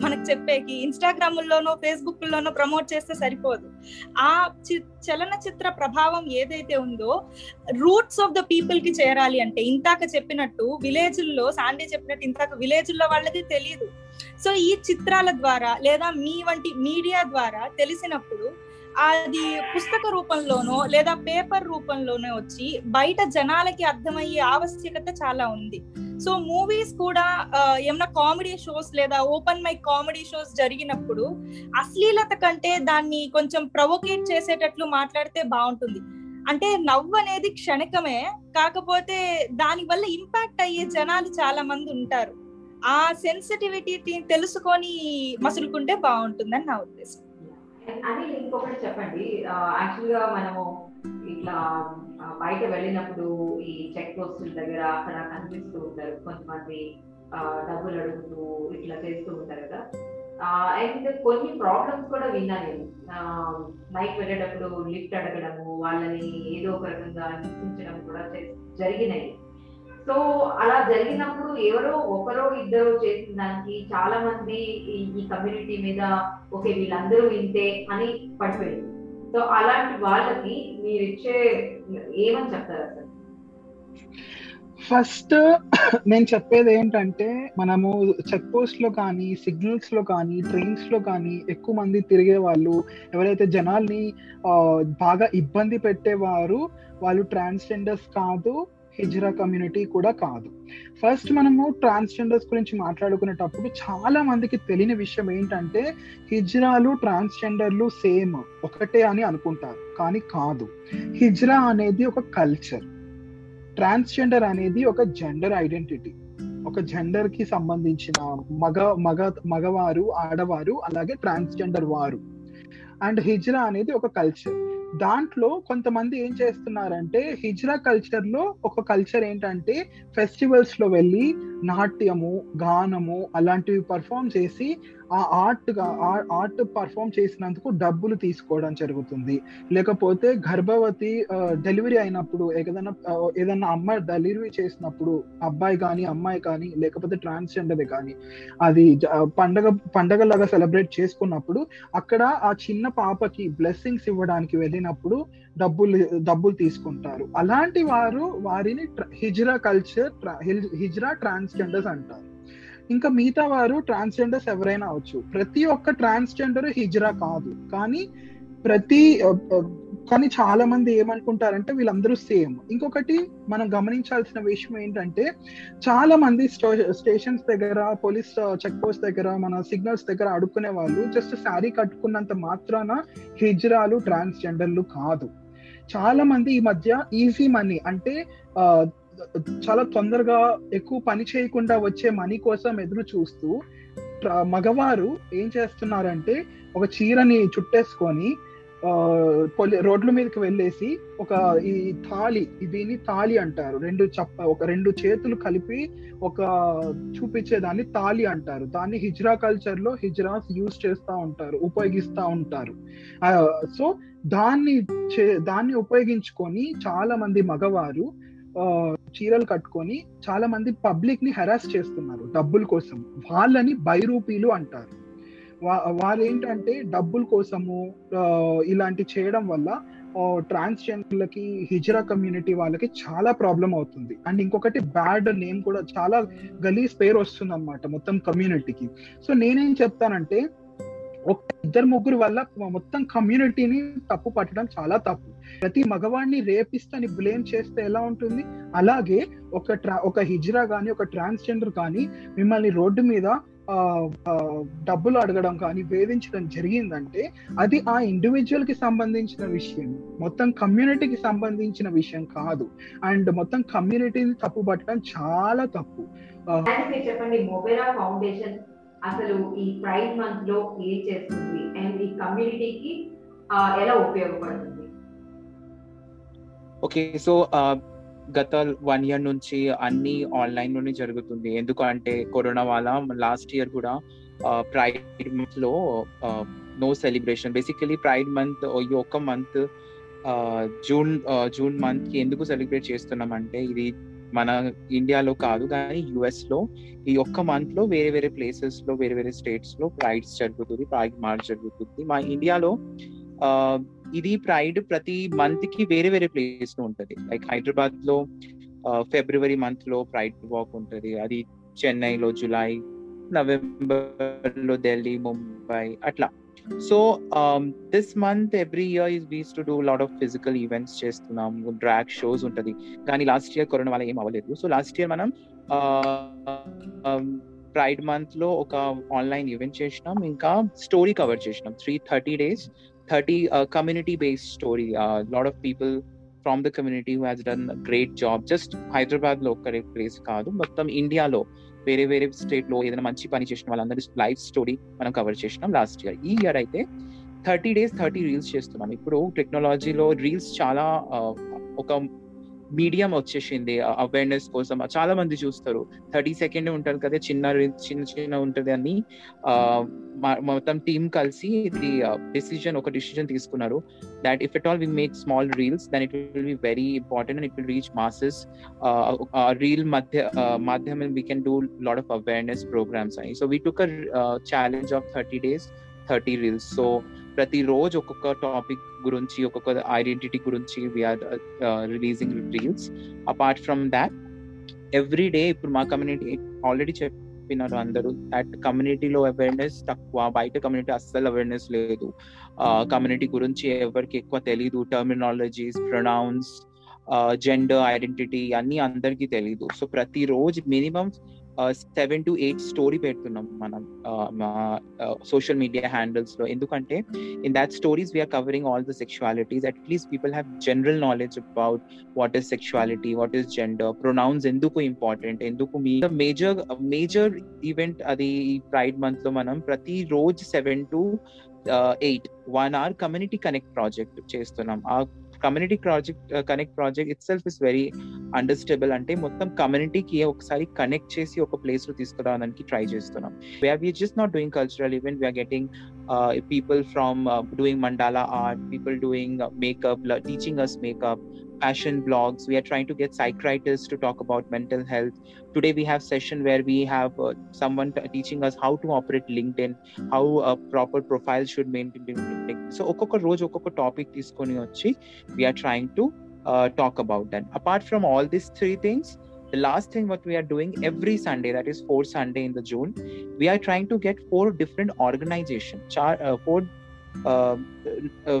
మనకు చెప్పేకి ఇన్స్టాగ్రామ్ లోనో ఫేస్బుక్ లోనో ప్రమోట్ చేస్తే సరిపోదు. ఆ చి- చలనచిత్ర ప్రభావం ఏదైతే ఉందో రూట్స్ ఆఫ్ ద పీపుల్కి చేరాలి అంటే ఇంతాక చెప్పినట్టు విలేజ్ల్లో సాండే చెప్పినట్టు ఇంతాక విలేజ్ల్లో వాళ్ళకి తెలియదు సో ఈ చిత్రాల ద్వారా లేదా మీ వంటి మీడియా ద్వారా తెలిసినప్పుడు అది పుస్తక రూపంలోనో లేదా పేపర్ రూపంలోనో వచ్చి బయట జనాలకి అర్థమయ్యే ఆవశ్యకత చాలా ఉంది. సో మూవీస్ కూడా ఏమైనా కామెడీ షోస్ లేదా ఓపెన్ మైక్ కామెడీ షోస్ జరిగినప్పుడు అశ్లీలత కంటే దాన్ని కొంచెం ప్రొవోకేట్ చేసేటట్లు మాట్లాడితే బాగుంటుంది. అంటే నవ్వు అనేది క్షణికమే కాకపోతే దాని వల్ల ఇంపాక్ట్ అయ్యే జనాలు చాలా మంది ఉంటారు. ఆ సెన్సిటివిటీ తెలుసుకొని మసులుకుంటే బాగుంటుందని నా ఉద్దేశం. అని ఇంకొకటి చెప్పండి యాక్చువల్గా మనము ఇట్లా బయట వెళ్ళినప్పుడు ఈ చెక్ పోస్టుల దగ్గర అక్కడ కనిపిస్తూ ఉంటారు కొంతమంది ఆ, డబ్బులు అడుగుతూ ఇట్లా చేస్తూ ఉంటారు కదా. అండ్ కొన్ని ప్రాబ్లమ్స్ కూడా విన్నా నేను. నైట్ వెళ్ళేటప్పుడు లిఫ్ట్ అడగడము వాళ్ళని ఏదో ఒక రకంగా హింసించడం కూడా జరిగినాయి. సో అలా జరిగినప్పుడు ఎవరో ఒకరో ఇద్దరు చేసిన దానికి చాలా మంది ఈ- కమ్యూనిటీ మీద ఓకే వీళ్ళందరూ వింటే అని పడిపోయింది సో అలాంటి వాళ్ళకి మీరు ఇచ్చే ఏమని చెప్తారు అసలు ఫస్ట్ నేను చెప్పేది ఏంటంటే మనము చెక్ పోస్ట్లో కానీ సిగ్నల్స్లో కానీ ట్రైన్స్లో కానీ ఎక్కువ మంది తిరిగే వాళ్ళు ఎవరైతే జనాల్ని బాగా ఇబ్బంది పెట్టేవారు వాళ్ళు ట్రాన్స్జెండర్స్ కాదు హిజ్రా కమ్యూనిటీ కూడా కాదు. ఫస్ట్ మనము ట్రాన్స్జెండర్స్ గురించి మాట్లాడుకునేటప్పుడు చాలా మందికి తెలియని విషయం ఏంటంటే హిజ్రాలు ట్రాన్స్జెండర్లు సేమ్ ఒకటే అని అనుకుంటారు కానీ కాదు. హిజ్రా అనేది ఒక కల్చర్ ట్రాన్స్జెండర్ అనేది ఒక జెండర్ ఐడెంటిటీ ఒక జెండర్కి సంబంధించిన మగ మగ మగవారు ఆడవారు అలాగే ట్రాన్స్జెండర్ వారు. అండ్ హిజ్రా అనేది ఒక కల్చర్ దాంట్లో కొంతమంది ఏం చేస్తున్నారంటే హిజ్రా కల్చర్లో ఒక కల్చర్ ఏంటంటే ఫెస్టివల్స్లో వెళ్ళి నాట్యము గానము అలాంటివి పర్ఫామ్ చేసి ఆ ఆర్ట్ ఆర్ట్ పర్ఫామ్ చేసినందుకు డబ్బులు తీసుకోవడం జరుగుతుంది. లేకపోతే గర్భవతి డెలివరీ అయినప్పుడు ఏదైనా ఏదైనా అమ్మాయి డెలివరీ చేసినప్పుడు అబ్బాయి కానీ అమ్మాయి కానీ లేకపోతే ట్రాన్స్జెండర్ కానీ అది పండగ పండగలాగా సెలబ్రేట్ చేసుకున్నప్పుడు అక్కడ ఆ చిన్న పాపకి బ్లెస్సింగ్స్ ఇవ్వడానికి వెళ్ళినప్పుడు డబ్బులు డబ్బులు తీసుకుంటారు. అలాంటి వారు వారిని హిజ్రా కల్చర్ హిజ్రా ట్రాన్స్జెండర్స్ అంటారు. ఇంకా మిగతా వారు ట్రాన్స్జెండర్స్ ఎవరైనా అవచ్చు ప్రతి ఒక్క ట్రాన్స్జెండర్ హిజ్రా కాదు. కానీ ప్రతి కానీ చాలా మంది ఏమనుకుంటారంటే వీళ్ళందరూ సేమ్. ఇంకొకటి మనం గమనించాల్సిన విషయం ఏంటంటే చాలా మంది స్టేషన్స్ దగ్గర పోలీస్ చెక్ పోస్ట్ దగ్గర మన సిగ్నల్స్ దగ్గర అడుక్కునే వాళ్ళు జస్ట్ శారీ కట్టుకున్నంత మాత్రాన హిజ్రాలు ట్రాన్స్జెండర్లు కాదు. చాలా మంది ఈ మధ్య ఈజీ మనీ అంటే చాలా తొందరగా ఎక్కువ పని చేయకుండా వచ్చే మనీ కోసం ఎదురు చూస్తూ మగవారు ఏం చేస్తున్నారంటే ఒక చీరని చుట్టేసుకొని రోడ్ల మీదకి వెళ్ళేసి ఒక ఈ తాళి దీన్ని తాళి అంటారు. రెండు చప్ప ఒక రెండు చేతులు కలిపి ఒక చూపించేదాన్ని తాళి అంటారు. దాన్ని హిజ్రా కల్చర్లో హిజ్రాస్ యూజ్ చేస్తూ ఉంటారు ఉపయోగిస్తూ ఉంటారు. సో దాన్ని చే- దాన్ని ఉపయోగించుకొని చాలా మంది మగవారు చీరలు కట్టుకొని చాలా మంది పబ్లిక్ని హెరాస్ చేస్తున్నారు డబ్బుల కోసం. వాళ్ళని బైరూపీలు అంటారు. వా- ఏంటంటే డబ్బుల కోసము ఇలాంటి చేయడం వల్ల ట్రాన్స్జెండర్లకి హిజ్రా కమ్యూనిటీ వాళ్ళకి చాలా ప్రాబ్లం అవుతుంది. అండ్ ఇంకొకటి బ్యాడ్ నేమ్ కూడా చాలా గలీజ్ పేరు వస్తుంది అనమాట మొత్తం కమ్యూనిటీకి సో నేనేం చెప్తానంటే ఒక ఇద్దరు ముగ్గురు వల్ల మొత్తం కమ్యూనిటీని తప్పు పట్టడం చాలా తప్పు. ప్రతి మగవాడిని రేపిస్ట్ అని బ్లేమ్ చేస్తే ఎలా ఉంటుంది? అలాగే ఒక ట్రా ఒక హిజ్రా కానీ ఒక ట్రాన్స్జెండర్ కానీ మిమ్మల్ని రోడ్డు మీద డబ్బులు అడగడం కానీ వేధించడం జరిగిందంటే అది ఆ ఇండివిజువల్కి సంబంధించిన విషయం. మొత్తం కమ్యూనిటీకి సంబంధించిన విషయం కాదు. అండ్ మొత్తం కమ్యూనిటీని తప్పు పట్టడం చాలా తప్పు. చెప్పండి మొబెరా ఫౌండేషన్ అసలు ఈ ప్రైడ్ మంత్లో ఏం చేస్తుంది? అండ్ ఈ కమ్యూనిటీకి ఎలా ఉపయోగపడుతుంది? ఓకే సో గత వన్ ఇయర్ నుంచి అన్ని ఆన్లైన్లోనే జరుగుతుంది. ఎందుకంటే కరోనా వల్ల లాస్ట్ ఇయర్ కూడా ప్రైడ్ మంత్లో no celebration basically pride month ఈ ఒక్క మంత్ జూన్ జూన్ మంత్కి ఎందుకు సెలబ్రేట్ చేస్తున్నాం అంటే ఇది మన ఇండియాలో కాదు కానీ యుఎస్లో ఈ ఒక్క మంత్లో వేరే వేరే ప్లేసెస్లో వేరే వేరే స్టేట్స్లో ప్రైడ్స్ జరుగుతుంది ప్రైడ్ మార్చ్ జరుగుతుంది. మా ఇండియాలో ఇది ప్రైడ్ ప్రతి మంత్కి వేరే వేరే ప్లేస్లో ఉంటుంది. లైక్ హైదరాబాద్లో ఫిబ్రవరి మంత్లో ప్రైడ్ వాక్ ఉంటుంది. అది చెన్నైలో జులై నవంబర్లో ఢిల్లీ ముంబై అట్లా. So this month every year is use to do lot of physical events చేస్తున్నాం. డ్రాగ్ షోస్ ఉంటది. కానీ లాస్ట్ ఇయర్ కరోనా వల్ల ఏం అవ్వలేదు. సో లాస్ట్ ఇయర్ మనం ప్రైడ్ మంత్లో ఒక ఆన్లైన్ ఈవెంట్ చేసినాం. ఇంకా స్టోరీ కవర్ చేసినాం. Three thirty days thirty community based story lot of people from the community who has done great job just హైదరాబాద్లో ఒక్కరే ప్లేస్ కాదు. మొత్తం ఇండియాలో వేరే వేరే స్టేట్లో ఏదైనా మంచి పని చేసిన వాళ్ళందరి లైఫ్ స్టోరీ మనం కవర్ చేసినాం లాస్ట్ ఇయర్ ఈ ఇయర్ అయితే థర్టీ డేస్ థర్టీ రీల్స్ చేస్తున్నాం. ఇప్పుడు టెక్నాలజీలో రీల్స్ చాలా ఒక మీడియం వచ్చేసింది అవేర్నెస్ కోసం. చాలా మంది చూస్తారు. థర్టీ సెకండ్ ఉంటారు కదా చిన్న చిన్న చిన్న ఉంటుంది అని. మొత్తం టీం కలిసి ఇది డిసిజన్ ఒక డిసిజన్ తీసుకున్నారు. That if at all we make small reels then it will be very important and it will reach masses reel మధ్య మాధ్యమం we can do lot of awareness programs అని so we took a challenge of thirty days thirty reels so so ప్రతి రోజు ఒక్కొక్క topic గురించి ఒక్కొక్క identity గురించి we're releasing reels apart from that every day ఇప్పుడు మా కమ్యూనిటీ ఆల్రెడీ చెప్పినారు అందరూ దట్ కమ్యూనిటీలో అవేర్నెస్ తక్కువ బయట కమ్యూనిటీ అస్సలు అవేర్నెస్ లేదు. కమ్యూనిటీ గురించి ఎవరికి ఎక్కువ తెలీదు టర్మినాలజీస్ ప్రొనౌన్స్ జెండర్ ఐడెంటిటీ అన్ని అందరికీ తెలీదు. సో ప్రతి రోజు minimum seven to eight story పెడుతున్నాం మనం సోషల్ మీడియా హ్యాండిల్స్లో. ఎందుకంటే in that stories we're covering all the sexualities atleast people have general knowledge about what is sexuality what is gender pronouns ఎందుకు ఇంపార్టెంట్ ఎందుకు మీ మేజర్ మేజర్ ఈవెంట్ అది ఈ pride మంత్లో మనం ప్రతి రోజు seven to eight one hour community connect project చేస్తున్నాం. ఆ community project connect project itself is very అండర్స్టేబుల్ అంటే మొత్తం కమ్యూనిటీకి ఒకసారి కనెక్ట్ చేసి ఒక ప్లేస్ లో తీసుకురావడానికి ట్రై చేస్తున్నాం where we are just not doing cultural event we are getting people from doing mandala art people doing makeup teaching us makeup fashion blogs we are trying to get psychiatrists to talk about mental health today we have session where we have uh, someone t- teaching us how to operate linkedin how a proper profile should maintain so ఒక్కొక్క రోజు ఒక్కొక్క topic తీసుకొని వచ్చి we are trying to uh, talk about that. Apart from all these three things the last thing what we are doing every sunday that is four sunday in the june we are trying to get four different organization char- uh, four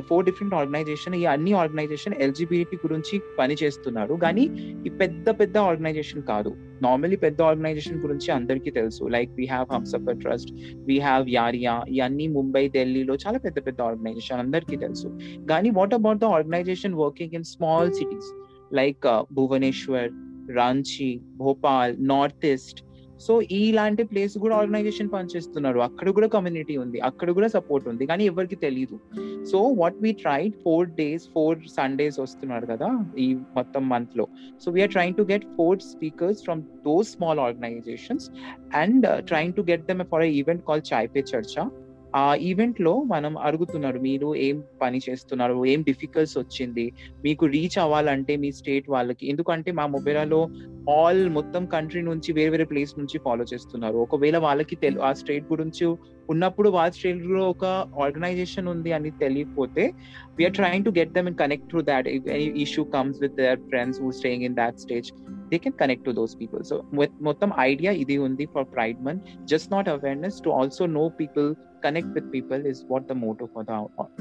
four different organization ఈ అన్ని organisation LGBT గురించి పని చేస్తున్నారు. కానీ ఈ పెద్ద పెద్ద organisation కాదు. నార్మల్లీ పెద్ద ఆర్గనైజేషన్ గురించి అందరికీ తెలుసు. Like we have Humsafar trust we have Yaariya ఇవన్నీ ముంబై ఢిల్లీలో చాలా పెద్ద పెద్ద ఆర్గనైజేషన్ అందరికీ తెలుసు. కానీ what about the organization working in small cities like Bhubaneswar Ranchi Bhopal north east so ఇలాంటి ప్లేస్ కూడా ఆర్గనైజేషన్ పనిచేస్తున్నారు. అక్కడ కూడా కమ్యూనిటీ ఉంది. అక్కడ కూడా సపోర్ట్ ఉంది. కానీ ఎవరికి తెలియదు so what we tried four days four Sundays వస్తున్నారు కదా ఈ మొత్తం మంత్లో. So we're trying to get four speakers from those small organizations and trying to get them for event call Chai pe Charcha ఆ ఈవెంట్లో మనం అడుగుతున్నారు మీరు ఏం పని చేస్తున్నారు ఏం డిఫికల్ట్స్ వచ్చింది మీకు రీచ్ అవ్వాలంటే మీ స్టేట్ వాళ్ళకి. ఎందుకంటే మా మొబైలాలో ఆల్ మొత్తం కంట్రీ నుంచి వేరే వేరే ప్లేస్ నుంచి ఫాలో చేస్తున్నారు. ఒకవేళ వాళ్ళకి తెలు ఆ స్టేట్ గురించి ఉన్నప్పుడు వాళ్ళ స్టేట్లో ఒక ఆర్గనైజేషన్ ఉంది అని తెలియకపోతే we're trying to get them in connect to that issue comes with their friends who staying in that stage they can connect to those people so మొత్తం ఐడియా ఇది ఉంది for pride month just not awareness to also know people connect with people is what the motto for the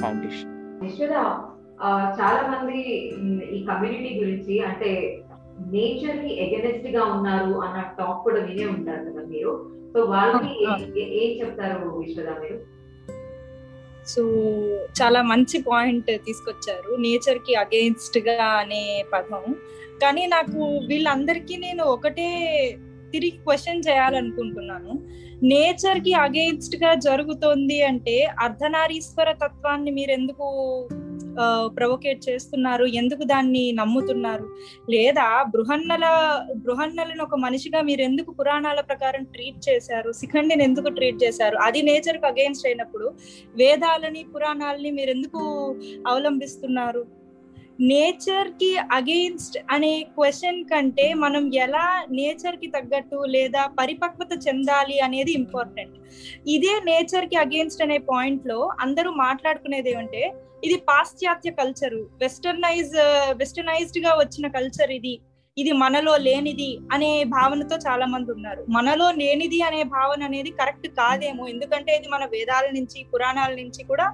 foundation Vishwada ఆ, చాలా మంది ఈ community గురించి అంటే నేచర్కి ఎగనెస్ట్గా ఉన్నారు అన్న టాక్ కూడా వినే ఉంటారు కదా మీరు. సో వాళ్ళకి ఏ- చెప్తారు విశ్వద మీరు? సో చాలా మంచి పాయింట్ తీసుకొచ్చారు. నేచర్కి అగెయిన్స్ట్గా అనే పదం. కానీ నాకు వీళ్ళందరికీ నేను ఒకటే తిరిగి క్వశ్చన్ చేయాలనుకుంటున్నాను. నేచర్కి అగేన్స్ట్గా జరుగుతోంది అంటే అర్ధనారీశ్వర తత్వాన్ని మీరు ఎందుకు ప్రొవోకేట్ చేస్తున్నారు? ఎందుకు దాన్ని నమ్ముతున్నారు? లేదా బృహన్నల బృహన్నలను ఒక మనిషిగా మీరు ఎందుకు పురాణాల ప్రకారం ట్రీట్ చేశారు? శిఖండిని ఎందుకు ట్రీట్ చేశారు? అది నేచర్కు అగెయిన్స్ట్ అయినప్పుడు వేదాలని పురాణాలని మీరు ఎందుకు అవలంబిస్తున్నారు? నేచర్కి అగెయిన్స్ట్ అనే క్వశ్చన్ కంటే మనం ఎలా నేచర్కి తగ్గట్టు లేదా పరిపక్వత చెందాలి అనేది ఇంపార్టెంట్. ఇదే నేచర్కి అగెయిన్స్ట్ అనే పాయింట్లో అందరూ మాట్లాడుకునేది ఏమంటే ఇది పాశ్చాత్య కల్చర్ వెస్టర్నైజ్ వెస్టర్నైజ్డ్గా వచ్చిన కల్చర్ ఇది ఇది మనలో లేనిది అనే భావనతో చాలా మంది ఉన్నారు. మనలో లేనిది అనే భావన అనేది కరెక్ట్ కాదేమో ఎందుకంటే ఇది మన వేదాల నుంచి పురాణాల నుంచి కూడా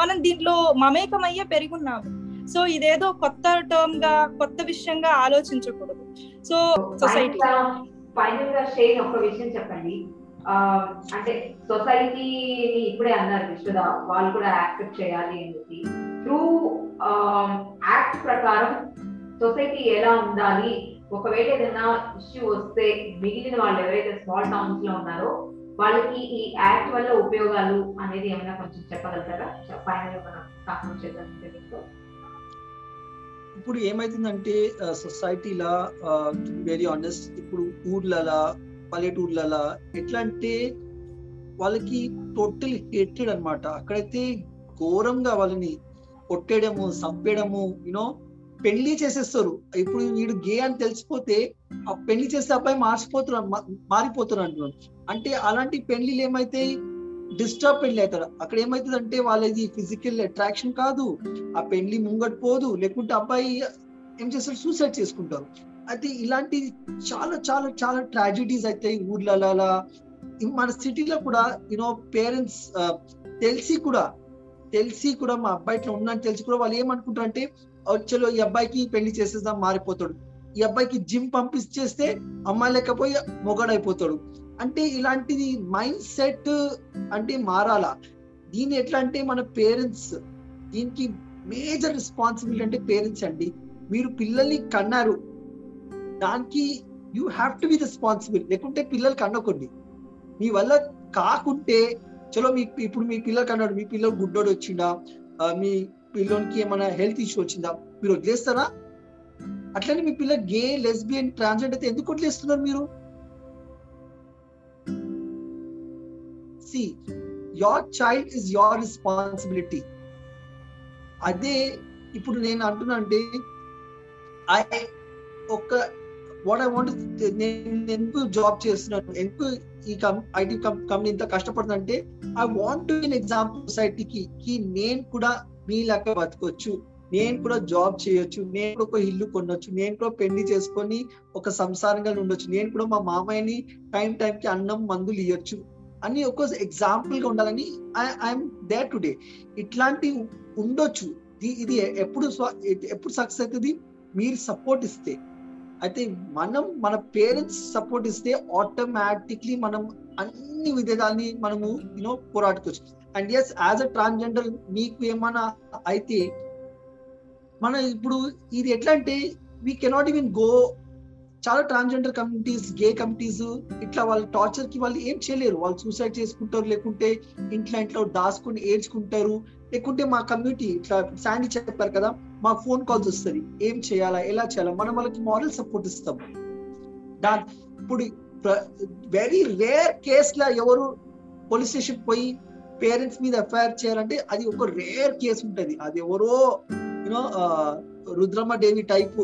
మనం దీంట్లో మమేకమయ్యే పెరుగున్నాము సో ఇదేదో కొత్త టర్మ్గా కొత్త విషయంగా ఆలోచించకూడదు. సో సొసైటీ ఫైనల్గా షేర్ ఒక విషయం చెప్పండి. అంటే సొసైటీని ఇప్పుడే అన్నారు విశ్వద వాళ్ళు కూడా యాక్సెప్ట్ చేయాలి అని చెప్పి. త్రూ యాక్ట్ ప్రకారం సొసైటీ ఎలా ఉండాలి? ఒకవేళ ఏదైనా ఇష్యూ వస్తే మిగిలిన వాళ్ళు ఎవరైతే స్మాల్ టౌన్స్లో ఉన్నారో వాళ్ళకి ఈ యాక్ట్ వల్ల ఉపయోగాలు అనేది ఏమైనా కొంచెం చెప్పగలుగుతారా? ఫైనల్ మనం చేద్దాం ఇప్పుడు ఏమైతుందంటే సొసైటీలా వెరీ ఆనెస్ట్ ఇప్పుడు ఊర్లలా పల్లెటూర్లలా ఎట్లా అంటే వాళ్ళకి టోటల్ హేటెడ్ అనమాట అక్కడైతే ఘోరంగా వాళ్ళని కొట్టేయడము చంపేయడము యూనో పెళ్ళి చేసేస్తారు. ఇప్పుడు వీడు గే అని తెలిసిపోతే ఆ పెళ్ళి చేసే అబ్బాయి మార్చిపోతున్నారు మా- మారిపోతున్నారు అంటే అలాంటి పెళ్ళిలు ఏమైతే డిస్టర్బ్ పెళ్ళి అవుతారు అక్కడ ఏమైతుంది అంటే వాళ్ళది ఫిజికల్ అట్రాక్షన్ కాదు. ఆ పెళ్ళి ముంగట్ పోదు. లేకుంటే అబ్బాయి ఏం చేస్తారు సూసైడ్ చేసుకుంటారు అయితే ఇలాంటి చాలా చాలా చాలా ట్రాజిడీస్ అవుతాయి ఊర్లలో మన సిటీలో కూడా యూనో పేరెంట్స్ తెలిసి కూడా తెలిసి కూడా మా అబ్బాయి ఇట్లా ఉందని తెలిసి కూడా వాళ్ళు ఏమనుకుంటారు అంటే చలో ఈ అబ్బాయికి పెళ్ళి చేసేద్దాం మారిపోతాడు. ఈ అబ్బాయికి జిమ్ పంపించేస్తే అమ్మాయి లేకపోయి మొగడైపోతాడు అంటే ఇలాంటిది మైండ్ సెట్ అంటే మారాలా? దీన్ని ఎట్లా అంటే మన పేరెంట్స్ దీనికి మేజర్ రెస్పాన్సిబిలిటీ అంటే పేరెంట్స్ అండి. మీరు పిల్లల్ని కన్నారు. దానికి you have to be responsible. లేకుంటే పిల్లలు కన్నకండి మీ వల్ల కాకుంటే చలో మీ ఇప్పుడు మీ పిల్లలు కన్నాడు మీ పిల్లలు గుడ్డోడు వచ్చిందా మీ పిల్లోనికి ఏమైనా హెల్త్ ఇష్యూ వచ్చిందా? మీరు వదిలేస్తారా? అట్లనే మీ పిల్ల గే లెస్బియన్ ట్రాన్స్జెండర్ అయితే ఎందుకు వదిలేస్తున్నారు మీరు? See your child is your responsibility అదే ఇప్పుడు నేను అంటున్నా అంటే ఐ ఒక వాట్ ఐ వాంట్ నేను ఎందుకు జాబ్ చేస్తున్నాను ఎందుకు ఈ ఐటీ కంపెనీ ఇంత కష్టపడుతుందంటే I want to in example సొసైటీకి కి నేను కూడా మీ లెక్క బతకొచ్చు. నేను కూడా జాబ్ చేయొచ్చు నేను కూడా ఒక ఇల్లు కొనొచ్చు నేను కూడా పెళ్ళి చేసుకొని ఒక సంసారంగా ఉండొచ్చు నేను కూడా మా మామయ్యని టైం టైం కి అన్నం మందులు ఇవ్వచ్చు అని ఒక ఎగ్జాంపుల్గా ఉండాలని ఐఎమ్ దే టుడే ఇట్లాంటి ఉండొచ్చు. ఇది- ఇది ఎప్పుడు ఎప్పుడు సక్సెస్ అవుతుంది? మీరు సపోర్ట్ ఇస్తే. అయితే మనం మన పేరెంట్స్ సపోర్ట్ ఇస్తే ఆటోమేటిక్లీ మనం అన్ని విధాలని మనము you know పోరాడుకోవచ్చు. And yes as a transgender మీకు ఏమైనా అయితే మనం ఇప్పుడు ఇది ఎట్లా అంటే వీ కెనాట్ ఈవెన్ గో చాలా ట్రాన్స్జెండర్ కమ్యూనిటీస్ గే కమ్యూనిటీస్ ఇట్లా వాళ్ళు టార్చర్కి వాళ్ళు ఏం చేయలేరు. వాళ్ళు సూసైడ్ చేసుకుంటారు లేకుంటే ఇంట్లో ఇంట్లో దాచుకుని ఏడ్చుకుంటారు. లేకుంటే మా కమ్యూనిటీ ఇట్లా శాండీ చెప్పారు కదా మా ఫోన్ కాల్స్ వస్తుంది. ఏం చేయాలా ఎలా చేయాలా? మనం వాళ్ళకి మారల్ సపోర్ట్ ఇస్తాం. దాని ఇప్పుడు వెరీ రేర్ కేసులో ఎవరు పోలీస్ స్టేషన్ పోయి పేరెంట్స్ మీద ఎఫ్ఐఆర్ చేయాలంటే అది ఒక రేర్ కేసు ఉంటుంది. అది ఎవరో you know Rudramma Devi type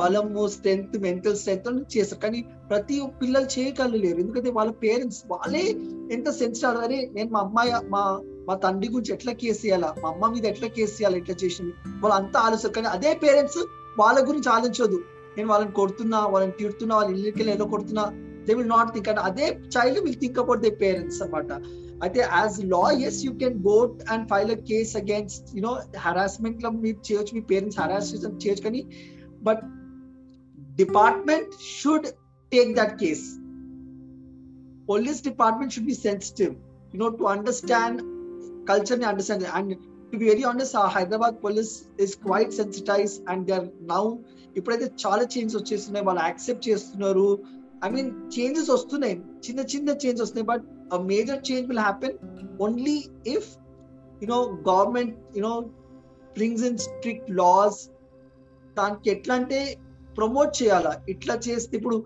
బలము స్ట్రెంత్ మెంటల్ స్ట్రెంత్ చేస్తారు. కానీ ప్రతి పిల్లలు చేయగలలేరు. ఎందుకంటే వాళ్ళ పేరెంట్స్ వాళ్ళే ఎంత సెన్సిటివ్ అరే నేను మా అమ్మాయి మా మా తండ్రి గురించి ఎట్లా కేసు మా అమ్మ మీద ఎట్లా కేసు చేయాలి? ఎట్లా చేసింది? వాళ్ళు అంతా ఆలోచన. కానీ అదే పేరెంట్స్ వాళ్ళ గురించి ఆలోచించదు నేను వాళ్ళని కొడుతున్నా వాళ్ళని తిడుతున్నా వాళ్ళ ఇల్లు ఏదో కొడుతున్నా they will not think and అదే child will think about they parents అనమాట అయితే as law yes you can go and file a case against you know హెరాస్మెంట్లో మీరు చేయొచ్చు. మీ పేరెంట్స్ హెరాస్ చేయొచ్చు కానీ but department should take that case police department should be sensitive, you know, to understand culture and understand. And to very honest ఆ Hyderabad police is quite sensitize and they are now ఇప్పుడైతే చాలా change వచ్చేస్తున్నాయి వాళ్ళు accept చేస్తున్నారు I mean changes వస్తున్నాయి చిన్న చిన్న change వస్తున్నాయి but major change will happen only if you know government you know brings in strict laws దానికి ఎట్లా అంటే ప్రమోట్ చేయాలా? ఇట్లా చేస్తే ఇప్పుడు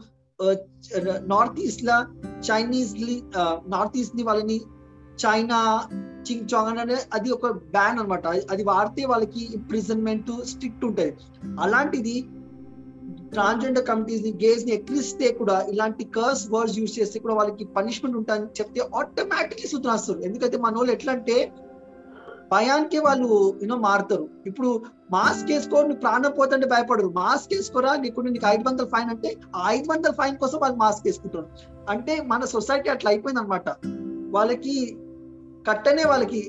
నార్త్ ఈస్ట్ లా చైనీస్ నార్త్ ఈస్ట్ని వాళ్ళని చైనా చింగ్ చాంగ్ అనే అది ఒక బ్యాన్ అనమాట అది వాడితే వాళ్ళకి ఇంప్రిజన్మెంట్ స్ట్రిక్ట్ ఉంటది. అలాంటిది ట్రాన్స్జెండర్ కమిటీస్ని గేస్ని ఎక్కిస్తే కూడా ఇలాంటి కర్స్ వర్డ్స్ యూజ్ చేస్తే కూడా వాళ్ళకి పనిష్మెంట్ ఉంటాయని చెప్తే ఆటోమేటిక్లీ సూత్రాస్తారు ఎందుకంటే మన వాళ్ళు ఎట్లా అంటే భయానికే వాళ్ళు యూనో మారుతారు. ఇప్పుడు మాస్క్ వేసుకో నువ్వు ప్రాణం పోతుంటే భయపడరు. మాస్క్ వేసుకోరా? నీకు నీకు ఐదు వందల ఫైన్ అంటే ఆ ఐదు వందల ఫైన్ కోసం వాళ్ళు మాస్క్ వేసుకుంటారు. అంటే మన సొసైటీ అట్లా అయిపోయింది అనమాట వాళ్ళకి కట్టనే వాళ్ళకి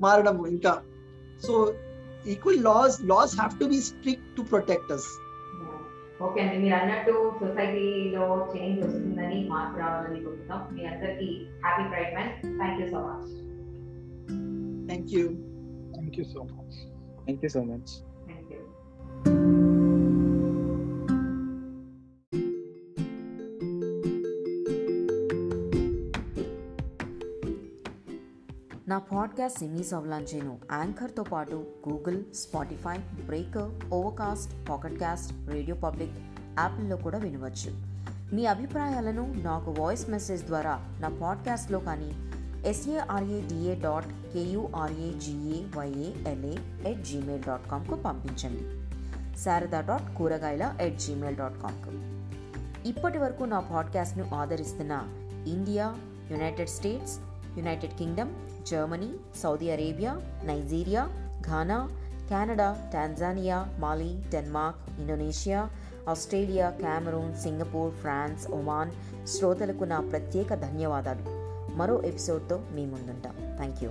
మారడం ఇంకా. So equal laws laws have to be strict to protect us okay అండి మీరు అన్నట్టు సొసైటీలో చేంజ్ వస్తుందని మార్పు రావాలని కోరుతాం మీ అందరికి happy pride man thank you so much thank you thank you so much thank you so much thank you నా పాడ్కాస్ట్ సిమీస్ అవలాంచేను యాంకర్తో పాటు Google Spotify Breaker Overcast Pocket Casts Radio Public యాప్ల్లో కూడా వినవచ్చు. మీ అభిప్రాయాలను నాకు వాయిస్ మెసేజ్ ద్వారా నా పాడ్కాస్ట్లో కానీ ఎస్ఏఆర్ఏడిఏ డాట్ కేయూఆర్ఏజిఏవైఏఎల్ఏ ఎట్ జీమెయిల్ డాట్ కామ్కు పంపించండి. శారదా డాట్ కూరగాయల ఎట్ జీమెయిల్ డాట్ కామ్కు ఇప్పటి వరకు నా పాడ్కాస్ట్ను ఆదరిస్తున్న India United states United Kingdom Germany Saudi Arabia Nigeria Ghana Canada Tanzania మాలి Denmark Indonesia Australia Cameron Singapore France Oman శ్రోతలకు నా ప్రత్యేక ధన్యవాదాలు. మరో ఎపిసోడ్తో మీ ముందుంటాం. Thank you